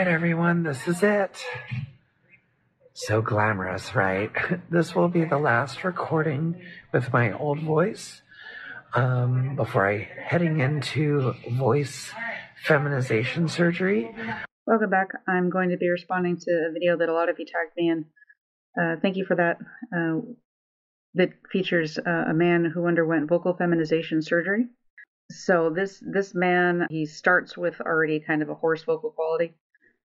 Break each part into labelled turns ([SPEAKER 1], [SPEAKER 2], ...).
[SPEAKER 1] right, everyone, this is it. So glamorous, right? This will be the last recording with my old voice um, before I heading into voice feminization surgery.
[SPEAKER 2] Welcome back. I'm going to be responding to a video that a lot of you tagged me in. Uh, thank you for that. Uh, that features uh, a man who underwent vocal feminization surgery. So this this man he starts with already kind of a hoarse vocal quality,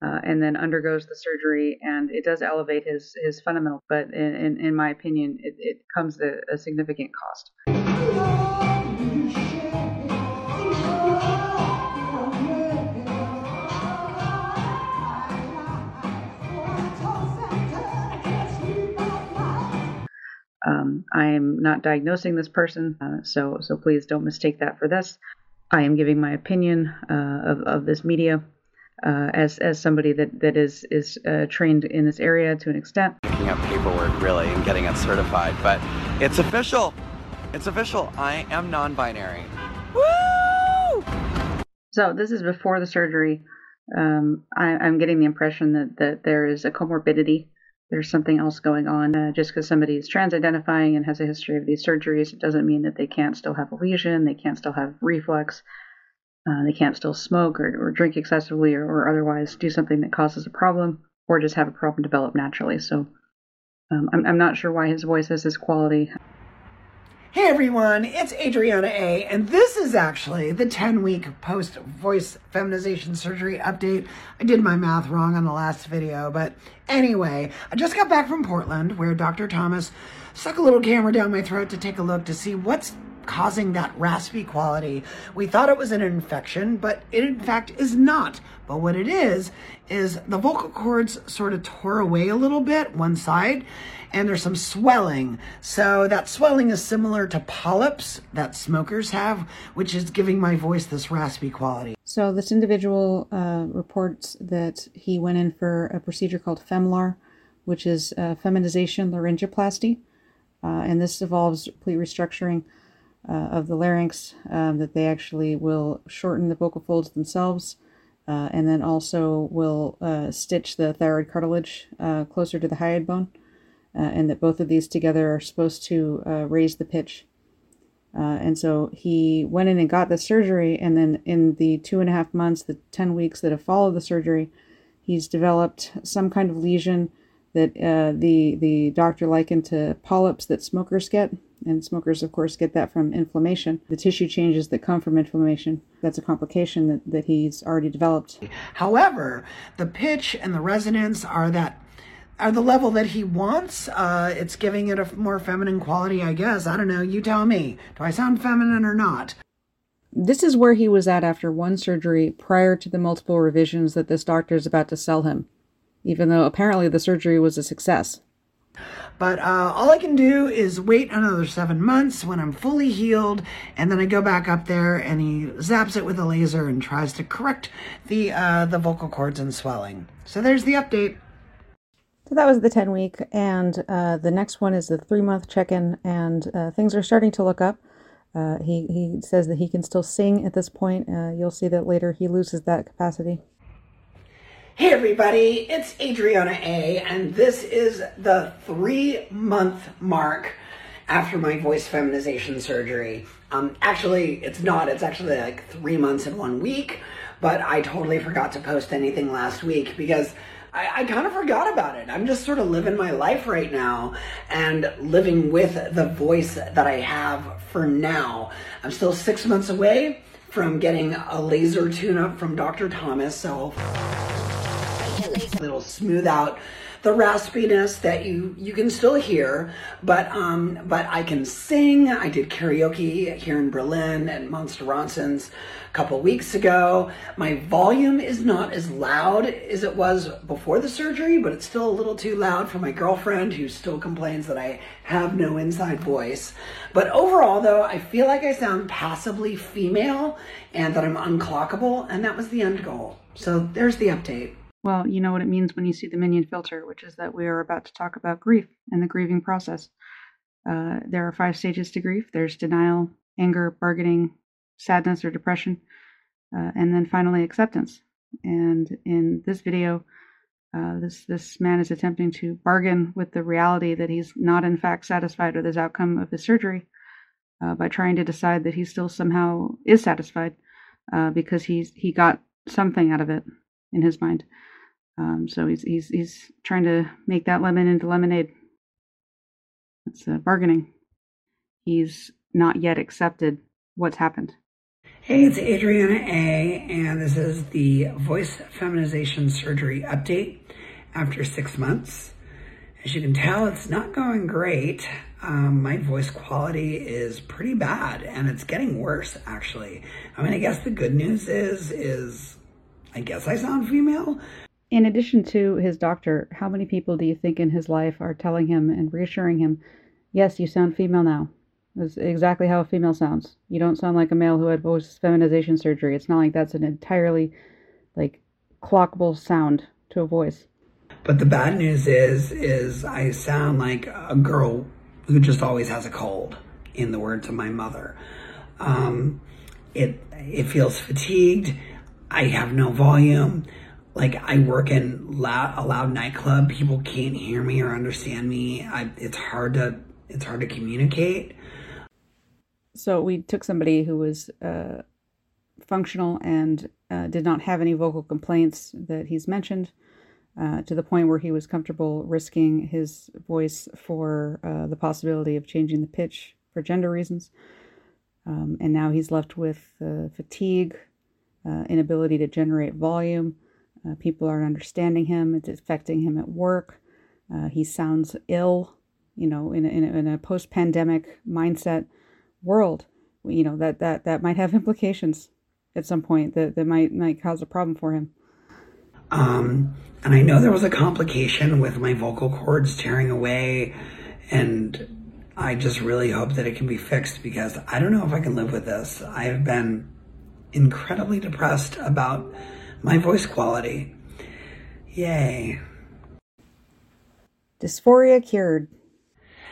[SPEAKER 2] uh, and then undergoes the surgery, and it does elevate his his fundamental. But in in, in my opinion, it, it comes at a significant cost. Um, I am not diagnosing this person, uh, so so please don't mistake that for this. I am giving my opinion uh, of of this media uh, as as somebody that that is is uh, trained in this area to an extent.
[SPEAKER 3] Picking up paperwork really and getting it certified, but it's official. It's official. I am non-binary. Woo!
[SPEAKER 2] So this is before the surgery. Um, I, I'm getting the impression that that there is a comorbidity there's something else going on. Uh, just because somebody is trans identifying and has a history of these surgeries, it doesn't mean that they can't still have a lesion, they can't still have reflux, uh, they can't still smoke or, or drink excessively or, or, otherwise do something that causes a problem or just have a problem develop naturally. So um, I'm, I'm not sure why his voice has this quality.
[SPEAKER 4] Hey everyone, it's Adriana A, and this is actually the 10 week post voice feminization surgery update. I did my math wrong on the last video, but anyway, I just got back from Portland where Dr. Thomas stuck a little camera down my throat to take a look to see what's causing that raspy quality. We thought it was an infection, but it in fact is not. But what it is, is the vocal cords sort of tore away a little bit, one side, and there's some swelling. So that swelling is similar to polyps that smokers have, which is giving my voice this raspy quality.
[SPEAKER 2] So this individual uh, reports that he went in for a procedure called FemLAR, which is uh, feminization laryngoplasty. Uh, and this involves complete restructuring uh, of the larynx, um, that they actually will shorten the vocal folds themselves, uh, and then also will uh, stitch the thyroid cartilage uh, closer to the hyoid bone, uh, and that both of these together are supposed to uh, raise the pitch. and so he went in and got the surgery, and then in the two and a half months, the 10 weeks that have followed the surgery, he's developed some kind of lesion that the, the doctor likened to polyps that smokers get and smokers, of course, get that from inflammation. The tissue changes that come from inflammation, that's a complication that, that he's already developed.
[SPEAKER 4] However, the pitch and the resonance are that are the level that he wants. Uh, it's giving it a more feminine quality, I guess. I don't know. You tell me. Do I sound feminine or not?
[SPEAKER 2] This is where he was at after one surgery prior to the multiple revisions that this doctor is about to sell him, even though apparently the surgery was a success.
[SPEAKER 4] But uh, all I can do is wait another seven months when I'm fully healed, and then I go back up there and he zaps it with a laser and tries to correct the uh, the vocal cords and swelling. So there's the update.
[SPEAKER 2] So that was the 10 week, and uh, the next one is the three month check in, and uh, things are starting to look up. Uh, he, he says that he can still sing at this point. Uh, you'll see that later he loses that capacity.
[SPEAKER 4] Hey everybody, it's Adriana A, and this is the three month mark after my voice feminization surgery. Um, actually, it's not, it's actually like three months and one week, but I totally forgot to post anything last week because I, I kind of forgot about it. I'm just sort of living my life right now and living with the voice that I have for now. I'm still six months away from getting a laser tune up from Dr. Thomas, so It'll smooth out the raspiness that you you can still hear, but um, but I can sing. I did karaoke here in Berlin at Monster Ronson's a couple weeks ago. My volume is not as loud as it was before the surgery, but it's still a little too loud for my girlfriend who still complains that I have no inside voice. But overall, though, I feel like I sound passably female and that I'm unclockable, and that was the end goal. So there's the update.
[SPEAKER 2] Well, you know what it means when you see the minion filter, which is that we are about to talk about grief and the grieving process. Uh, there are five stages to grief there's denial, anger, bargaining, sadness or depression, uh, and then finally acceptance. And in this video, uh, this this man is attempting to bargain with the reality that he's not in fact satisfied with his outcome of his surgery uh, by trying to decide that he still somehow is satisfied uh, because he's he got something out of it in his mind. Um, so he's he's he's trying to make that lemon into lemonade. It's uh, bargaining. He's not yet accepted what's happened.
[SPEAKER 4] Hey, it's Adriana A, and this is the voice feminization surgery update after six months. As you can tell, it's not going great. Um, my voice quality is pretty bad, and it's getting worse, actually. I mean, I guess the good news is, is I guess I sound female.
[SPEAKER 2] In addition to his doctor, how many people do you think in his life are telling him and reassuring him, yes, you sound female now? That's exactly how a female sounds. You don't sound like a male who had voice feminization surgery. It's not like that's an entirely like clockable sound to a voice.
[SPEAKER 4] But the bad news is is I sound like a girl who just always has a cold, in the words of my mother. Um, it it feels fatigued. I have no volume. Like I work in loud, a loud nightclub. People can't hear me or understand me. I, it's hard to it's hard to communicate.
[SPEAKER 2] So we took somebody who was uh, functional and uh, did not have any vocal complaints that he's mentioned, uh, to the point where he was comfortable risking his voice for uh, the possibility of changing the pitch for gender reasons. Um, and now he's left with uh, fatigue, uh, inability to generate volume. People aren't understanding him. It's affecting him at work. he sounds ill, you know, in a, in a, a post-pandemic mindset world, you know, that, that, that might have implications at some point that, that might, might cause a problem for him.
[SPEAKER 4] Um, and I know there was a complication with my vocal cords tearing away and I just really hope that it can be fixed because I don't know if I can live with this. I have been incredibly depressed about my voice quality. Yay.
[SPEAKER 2] Dysphoria cured.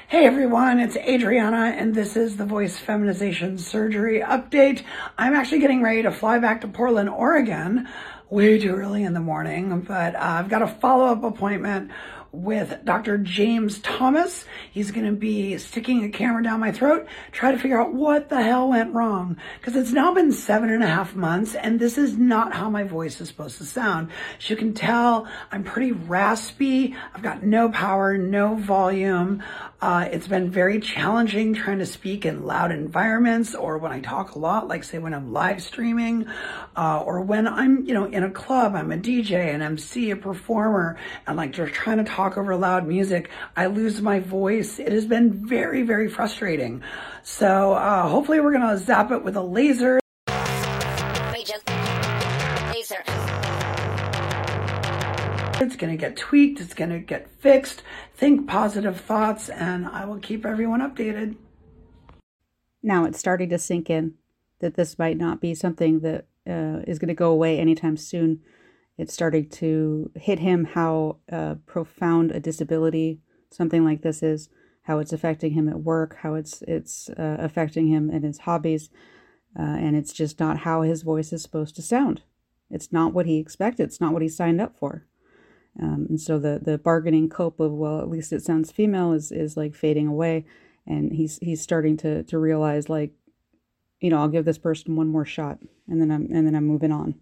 [SPEAKER 4] Hey everyone, it's Adriana, and this is the Voice Feminization Surgery Update. I'm actually getting ready to fly back to Portland, Oregon, way too early in the morning, but uh, I've got a follow up appointment with Dr. James Thomas. He's going to be sticking a camera down my throat, try to figure out what the hell went wrong. Because it's now been seven and a half months, and this is not how my voice is supposed to sound. As you can tell, I'm pretty raspy. I've got no power, no volume. Uh, it's been very challenging trying to speak in loud environments or when I talk a lot, like say when I'm live streaming, uh, or when I'm, you know, in a club, I'm a DJ, an MC, a performer, and like just trying to talk talk over loud music, I lose my voice. It has been very, very frustrating. So uh, hopefully we're going to zap it with a laser. Laser. It's going to get tweaked. It's going to get fixed. Think positive thoughts and I will keep everyone updated.
[SPEAKER 2] Now it's starting to sink in that this might not be something that uh, is going to go away anytime soon it's started to hit him how uh, profound a disability something like this is, how it's affecting him at work, how it's it's uh, affecting him in his hobbies, uh, and it's just not how his voice is supposed to sound. It's not what he expected. It's not what he signed up for. Um, and so the the bargaining cope of well, at least it sounds female is is like fading away, and he's he's starting to to realize like, you know, I'll give this person one more shot, and then I'm and then I'm moving on.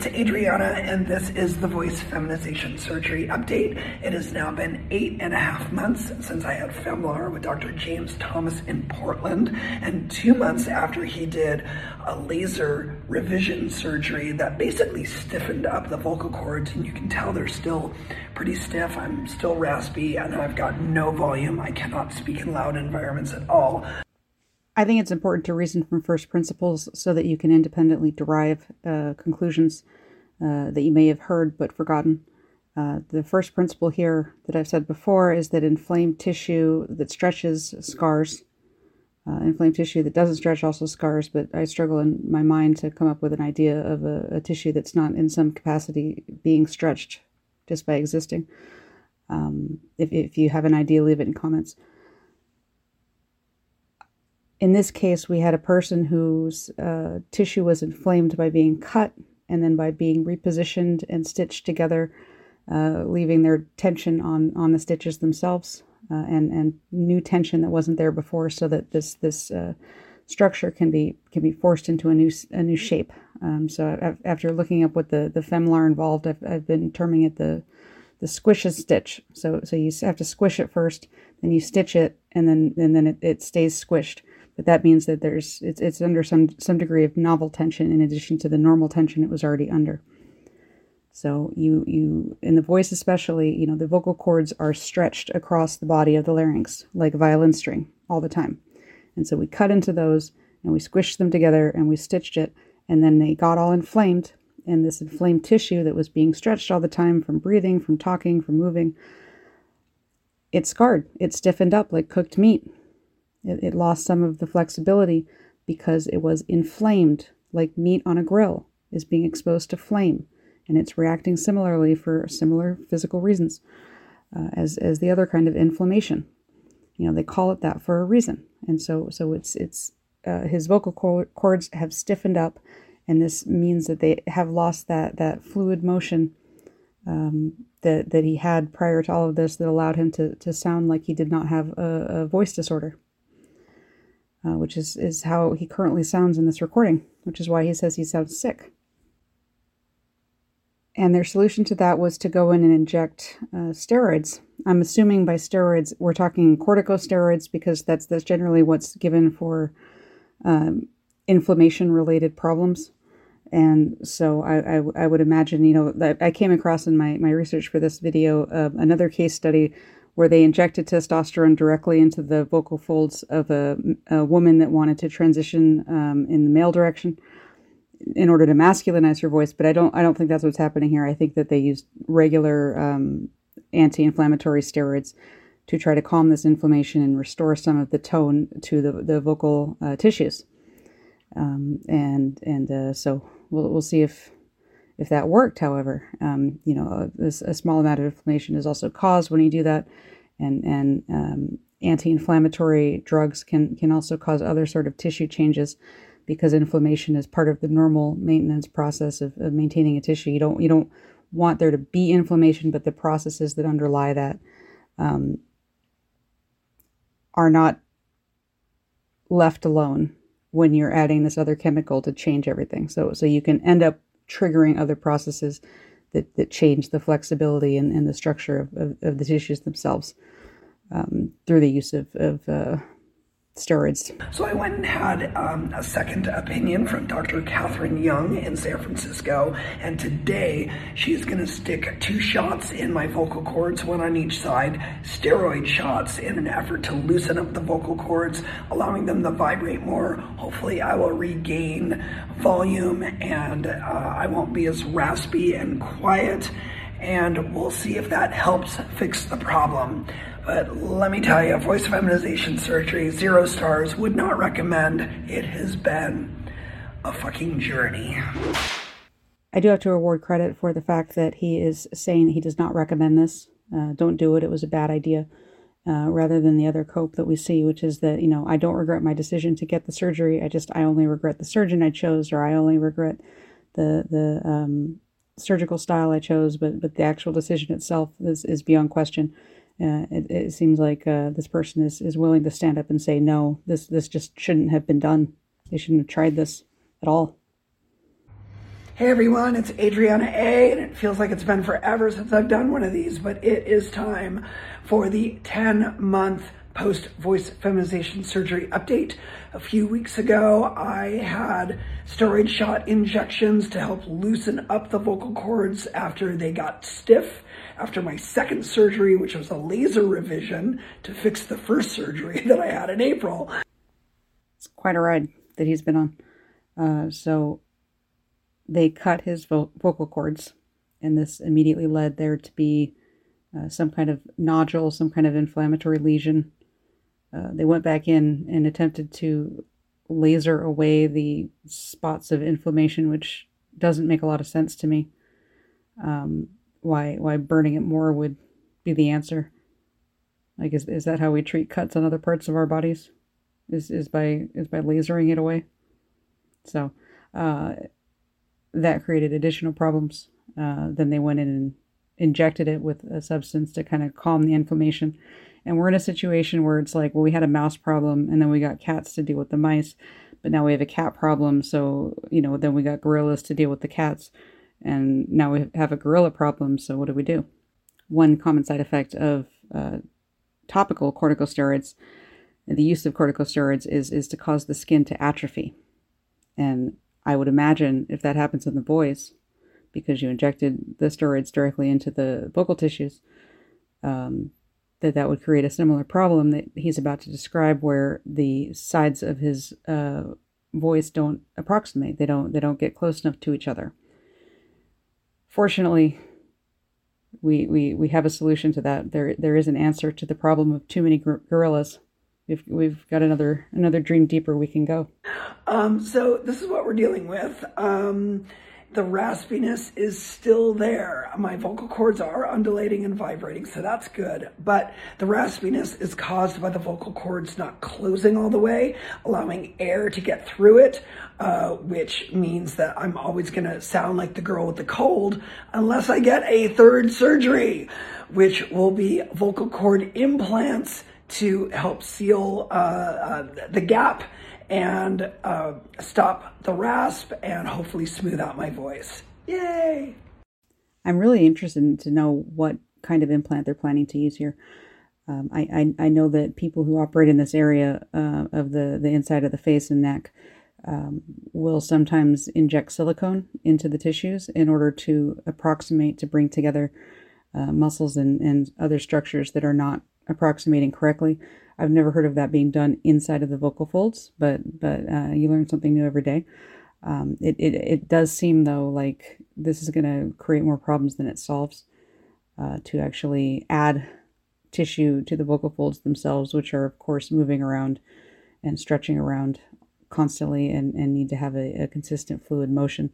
[SPEAKER 4] It's Adriana, and this is the Voice Feminization Surgery Update. It has now been eight and a half months since I had Femlar with Dr. James Thomas in Portland, and two months after he did a laser revision surgery that basically stiffened up the vocal cords, and you can tell they're still pretty stiff. I'm still raspy, and I've got no volume. I cannot speak in loud environments at all.
[SPEAKER 2] I think it's important to reason from first principles so that you can independently derive uh, conclusions uh, that you may have heard but forgotten. Uh, the first principle here that I've said before is that inflamed tissue that stretches scars. Uh, inflamed tissue that doesn't stretch also scars, but I struggle in my mind to come up with an idea of a, a tissue that's not in some capacity being stretched just by existing. Um, if, if you have an idea, leave it in comments. In this case, we had a person whose uh, tissue was inflamed by being cut and then by being repositioned and stitched together, uh, leaving their tension on, on the stitches themselves uh, and, and new tension that wasn't there before so that this, this uh, structure can be, can be forced into a new, a new shape. Um, so after looking up what the, the femlar involved, I've, I've been terming it the, the squish and stitch. So, so you have to squish it first, then you stitch it, and then, and then it, it stays squished but that means that there's it's, it's under some some degree of novel tension in addition to the normal tension it was already under. So you you in the voice especially you know the vocal cords are stretched across the body of the larynx like a violin string all the time. And so we cut into those and we squished them together and we stitched it. And then they got all inflamed. And this inflamed tissue that was being stretched all the time from breathing from talking from moving it scarred. It stiffened up like cooked meat it, it lost some of the flexibility because it was inflamed, like meat on a grill is being exposed to flame, and it's reacting similarly for similar physical reasons uh, as as the other kind of inflammation. You know, they call it that for a reason, and so so it's it's uh, his vocal cords have stiffened up, and this means that they have lost that that fluid motion um, that that he had prior to all of this that allowed him to to sound like he did not have a, a voice disorder uh, which is, is how he currently sounds in this recording, which is why he says he sounds sick. And their solution to that was to go in and inject uh, steroids. I'm assuming by steroids we're talking corticosteroids because that's that's generally what's given for um, inflammation-related problems. And so I, I, I, would imagine, you know, I came across in my, my research for this video uh, another case study where they injected testosterone directly into the vocal folds of a, a woman that wanted to transition um, in the male direction in order to masculinize her voice. But I don't I don't think that's what's happening here. I think that they used regular um, anti-inflammatory steroids to try to calm this inflammation and restore some of the tone to the the vocal uh, tissues. Um, and and uh, so we'll we'll see if if that worked, however, um, you know, a, a, small amount of inflammation is also caused when you do that, and and um, anti-inflammatory drugs can can also cause other sort of tissue changes because inflammation is part of the normal maintenance process of, of maintaining a tissue. You don't you don't want there to be inflammation, but the processes that underlie that um, are not left alone when you're adding this other chemical to change everything. So so you can end up triggering other processes that, that change the flexibility and, and the structure of, of, of the tissues themselves um, through the use of, of uh, steroids.
[SPEAKER 4] So I went and had um, a second opinion from Dr. Katherine Yung in San Francisco, and today she's going to stick two shots in my vocal cords, one on each side, steroid shots in an effort to loosen up the vocal cords, allowing them to vibrate more. Hopefully, I will regain volume and uh, I won't be as raspy and quiet. And we'll see if that helps fix the problem. But let me tell you, voice feminization surgery, zero stars, would not recommend. It has been a fucking journey.
[SPEAKER 2] I do have to award credit for the fact that he is saying he does not recommend this. Uh, don't do it. It was a bad idea. Uh, rather than the other cope that we see, which is that, you know, I don't regret my decision to get the surgery. I just, I only regret the surgeon I chose, or I only regret the, the, um, surgical style I chose, but, but the actual decision itself is, is beyond question it, it, seems like uh, this person is, is willing to stand up and say, no, this, this just shouldn't have been done. They shouldn't have tried this at all.
[SPEAKER 4] Hey everyone, it's Adriana A, and it feels like it's been forever since I've done one of these, but it is time for the 10 month post voice feminization surgery update. A few weeks ago, I had steroid shot injections to help loosen up the vocal cords after they got stiff after my second surgery, which was a laser revision to fix the first surgery that I had in April.
[SPEAKER 2] It's quite a ride that he's been on. Uh, so they cut his vo- vocal cords, and this immediately led there to be uh, some kind of nodule, some kind of inflammatory lesion. Uh, they went back in and attempted to laser away the spots of inflammation, which doesn't make a lot of sense to me. Um, why why burning it more would be the answer. Like is is that how we treat cuts on other parts of our bodies? is, is by is by lasering it away. So uh, that created additional problems. Uh, then they went in and injected it with a substance to kind of calm the inflammation. And we're in a situation where it's like, well, we had a mouse problem, and then we got cats to deal with the mice, but now we have a cat problem. So you know, then we got gorillas to deal with the cats, and now we have a gorilla problem. So what do we do? One common side effect of uh, topical corticosteroids, the use of corticosteroids is is to cause the skin to atrophy, and I would imagine if that happens in the boys, because you injected the steroids directly into the vocal tissues, um, that that would create a similar problem that he's about to describe, where the sides of his uh, voice don't approximate; they don't they don't get close enough to each other. Fortunately, we we we have a solution to that. There there is an answer to the problem of too many gorillas we've we've got another another dream deeper we can go.
[SPEAKER 4] Um, so this is what we're dealing with. Um, the raspiness is still there. My vocal cords are undulating and vibrating, so that's good. But the raspiness is caused by the vocal cords not closing all the way, allowing air to get through it, uh, which means that I'm always to sound like the girl with the cold unless I get a third surgery, which will be vocal cord implants to help seal uh, uh, the gap and uh, stop the rasp and hopefully smooth out my voice. Yay!
[SPEAKER 2] I'm really interested to know what kind of implant they're planning to use here. Um, I, I, I, know that people who operate in this area uh, of the, the inside of the face and neck um, will sometimes inject silicone into the tissues in order to approximate, to bring together uh, muscles and, and other structures that are not approximating correctly. I've never heard of that being done inside of the vocal folds, but but uh, you learn something new every day. Um, it, it it does seem though like this is going to create more problems than it solves. Uh, to actually add tissue to the vocal folds themselves, which are of course moving around and stretching around constantly and, and need to have a, a consistent fluid motion.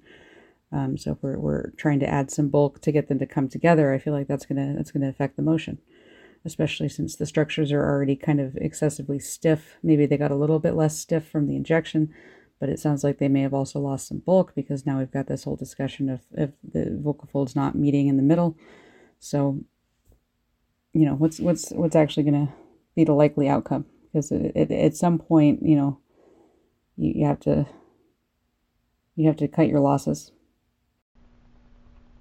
[SPEAKER 2] Um, so if we're, we're trying to add some bulk to get them to come together, I feel like that's gonna that's gonna affect the motion especially since the structures are already kind of excessively stiff. Maybe they got a little bit less stiff from the injection, but it sounds like they may have also lost some bulk because now we've got this whole discussion of, of the vocal folds not meeting in the middle. So, you know, what's what's what's actually going to be the likely outcome? Because it, it, at some point, you know, you, you have to you have to cut your losses.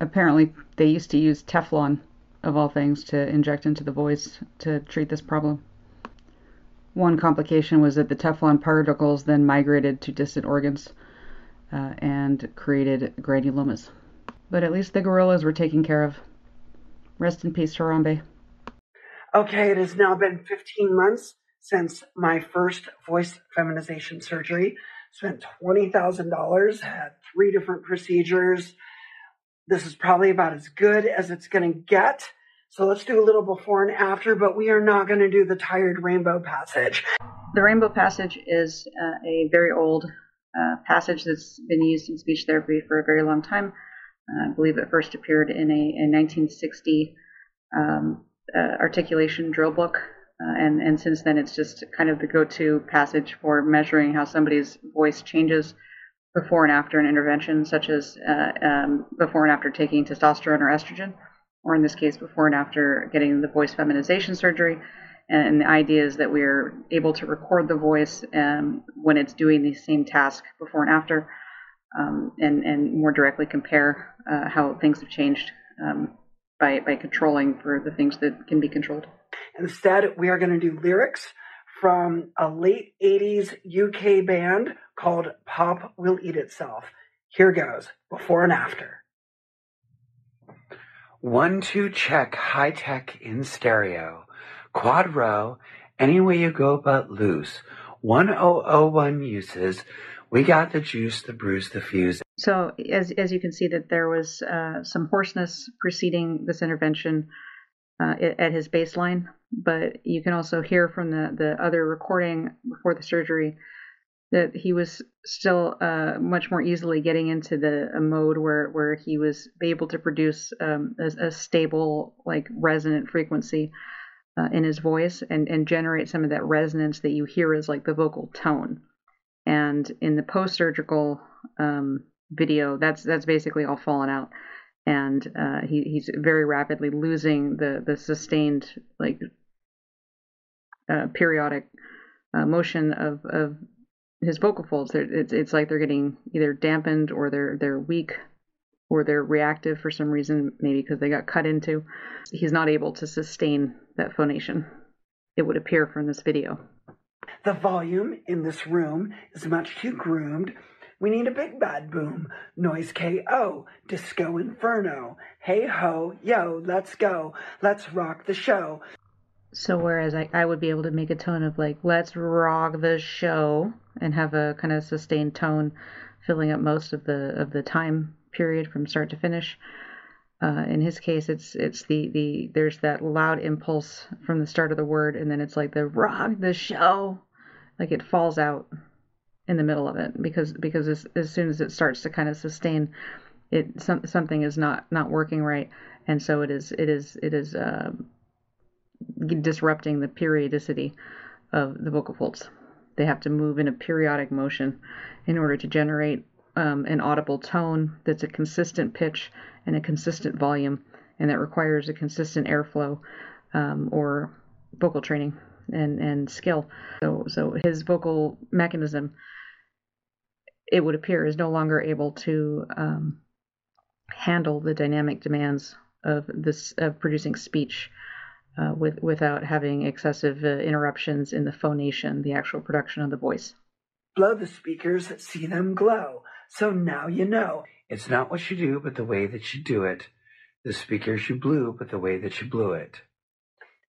[SPEAKER 2] Apparently, they used to use Teflon of all things, to inject into the voice to treat this problem. One complication was that the Teflon particles then migrated to distant organs uh, and created granulomas. But at least the gorillas were taken care of. Rest in peace, Harambe.
[SPEAKER 4] Okay, it has now been 15 months since my first voice feminization surgery. Spent $20,000, had three different procedures. This is probably about as good as it's going to get. So let's do a little before and after, but we are not going to do the tired rainbow passage.
[SPEAKER 2] The rainbow passage is uh, a very old uh, passage that's been used in speech therapy for a very long time. Uh, I believe it first appeared in a, a 1960 um, uh, articulation drill book. Uh, and, and since then, it's just kind of the go to passage for measuring how somebody's voice changes before and after an intervention, such as uh, um, before and after taking testosterone or estrogen, or in this case, before and after getting the voice feminization surgery. And the idea is that we're able to record the voice um, when it's doing the same task before and after, um, and, and more directly compare uh, how things have changed um, by, by controlling for the things that can be controlled.
[SPEAKER 4] Instead, we are going to do lyrics from a late 80s UK band called Pop Will Eat Itself. Here goes, before and after.
[SPEAKER 1] One, two, check, high tech in stereo. Quad row, any way you go but loose. 1001 uses. We got the juice, the bruise, the fuse.
[SPEAKER 2] So, as, as you can see, that there was uh, some hoarseness preceding this intervention uh, at his baseline, but you can also hear from the, the other recording before the surgery that he was still uh, much more easily getting into the mode where where he was able to produce um, a, a, stable like resonant frequency uh, in his voice and, and generate some of that resonance that you hear as like the vocal tone. And in the post surgical um, video, that's that's basically all fallen out, and uh, he, he's very rapidly losing the the sustained like uh, periodic uh, motion of of his vocal folds. It's it's like they're getting either dampened or they're they're weak or they're reactive for some reason, maybe because they got cut into. He's not able to sustain that phonation. It would appear from this video.
[SPEAKER 4] The volume in this room is much too groomed. We need a big bad boom. Noise KO. Disco Inferno. Hey ho, yo, let's go. Let's rock the show.
[SPEAKER 2] So whereas I, I would be able to make a tone of like, let's rock the show and have a kind of sustained tone filling up most of the of the time period from start to finish. Uh, in his case, it's it's the the there's that loud impulse from the start of the word, and then it's like the rock the show, like it falls out in the middle of it because because as, as soon as it starts to kind of sustain, it some, something is not not working right, and so it is it is it is uh, disrupting the periodicity of the vocal folds. They have to move in a periodic motion in order to generate um, an audible tone that's a consistent pitch and a consistent volume, and that requires a consistent airflow um, or vocal training and, and skill. So, so his vocal mechanism, it would appear, is no longer able to um, handle the dynamic demands of this of producing speech uh, with without having excessive uh, interruptions in the phonation, the actual production of the voice.
[SPEAKER 4] Blow the speakers, see them glow. So now you know.
[SPEAKER 1] It's not what you do, but the way that you do it. The speakers you blew, but the way that you blew it.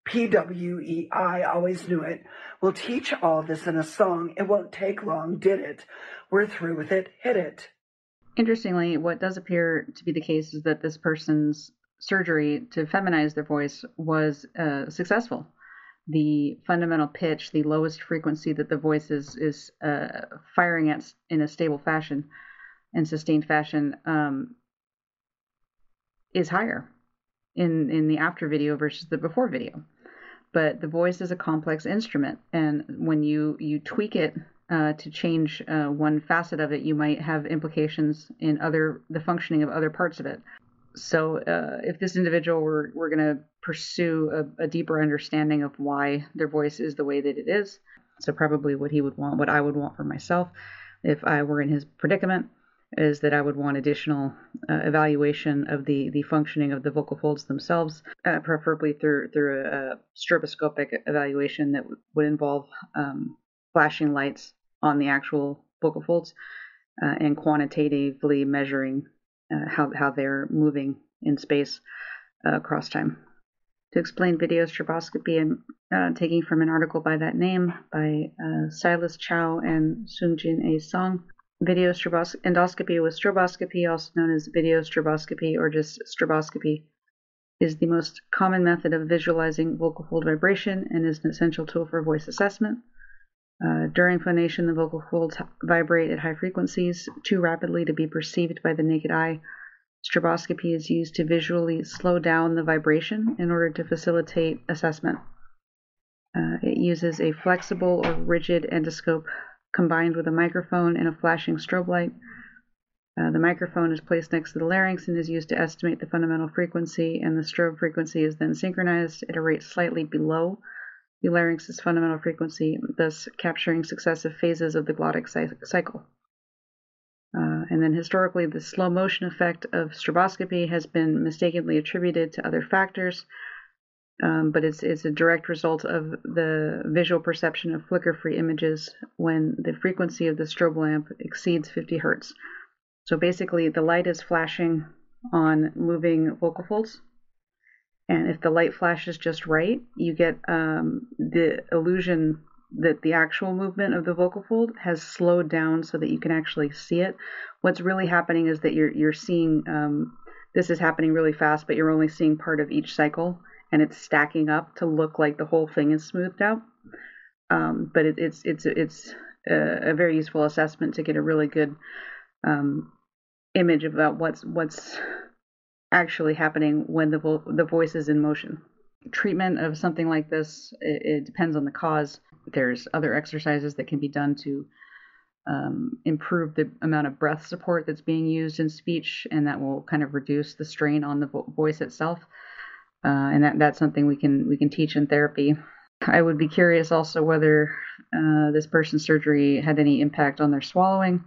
[SPEAKER 4] PWEI always knew it. We'll teach all this in a song. It won't take long, did it? We're through with it, hit it.
[SPEAKER 2] Interestingly, what does appear to be the case is that this person's surgery to feminize their voice was uh, successful. The fundamental pitch, the lowest frequency that the voice is, is uh, firing at in a stable fashion, and sustained fashion um, is higher in in the after video versus the before video. But the voice is a complex instrument, and when you you tweak it uh, to change uh, one facet of it, you might have implications in other the functioning of other parts of it. So, uh, if this individual were were going to pursue a, a, deeper understanding of why their voice is the way that it is, so probably what he would want, what I would want for myself, if I were in his predicament, is that I would want additional uh, evaluation of the, the functioning of the vocal folds themselves, uh, preferably through through a, a, stroboscopic evaluation that w- would involve um, flashing lights on the actual vocal folds uh, and quantitatively measuring uh, how how they're moving in space uh, across time. To explain video stroboscopy, I'm uh, taking from an article by that name by Silas Chao and Sungjin A. Song. Video strobos- endoscopy with stroboscopy, also known as video stroboscopy or just stroboscopy, is the most common method of visualizing vocal fold vibration and is an essential tool for voice assessment. Uh, during phonation, the vocal folds vibrate at high frequencies, too rapidly to be perceived by the naked eye. Stroboscopy is used to visually slow down the vibration in order to facilitate assessment. Uh, it uses a flexible or rigid endoscope combined with a microphone and a flashing strobe light. Uh, the microphone is placed next to the larynx and is used to estimate the fundamental frequency, and the strobe frequency is then synchronized at a rate slightly below the larynx's fundamental frequency, thus capturing successive phases of the glottic cycle. Uh, and then historically, the slow motion effect of stroboscopy has been mistakenly attributed to other factors, um, but it's it's a direct result of the visual perception of flicker-free images when the frequency of the strobe lamp exceeds 50 hertz. So basically, the light is flashing on moving vocal folds, and if the light flashes just right, you get um, the illusion that the actual movement of the vocal fold has slowed down so that you can actually see it. What's really happening is that you're you're seeing um, this is happening really fast, but you're only seeing part of each cycle and it's stacking up to look like the whole thing is smoothed out. Um, but it, it's it's it's a, a, very useful assessment to get a really good um, image about what's what's actually happening when the vo- the voice is in motion. treatment of something like this, it, it depends on the cause. There's other exercises that can be done to um, improve the amount of breath support that's being used in speech, and that will kind of reduce the strain on the vo- voice itself. Uh, and that, that's something we can we can teach in therapy. I would be curious also whether uh, this person's surgery had any impact on their swallowing.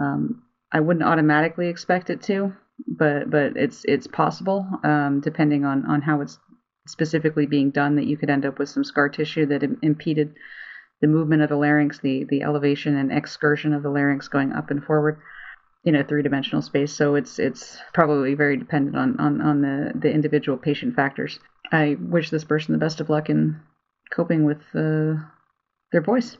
[SPEAKER 2] Um, I wouldn't automatically expect it to, but but it's it's possible um, depending on on how it's specifically being done that you could end up with some scar tissue that Im- impeded the movement of the larynx, the the elevation and excursion of the larynx going up and forward in a three dimensional space. So it's it's probably very dependent on on on the the individual patient factors. I wish this person the best of luck in coping with uh, their voice.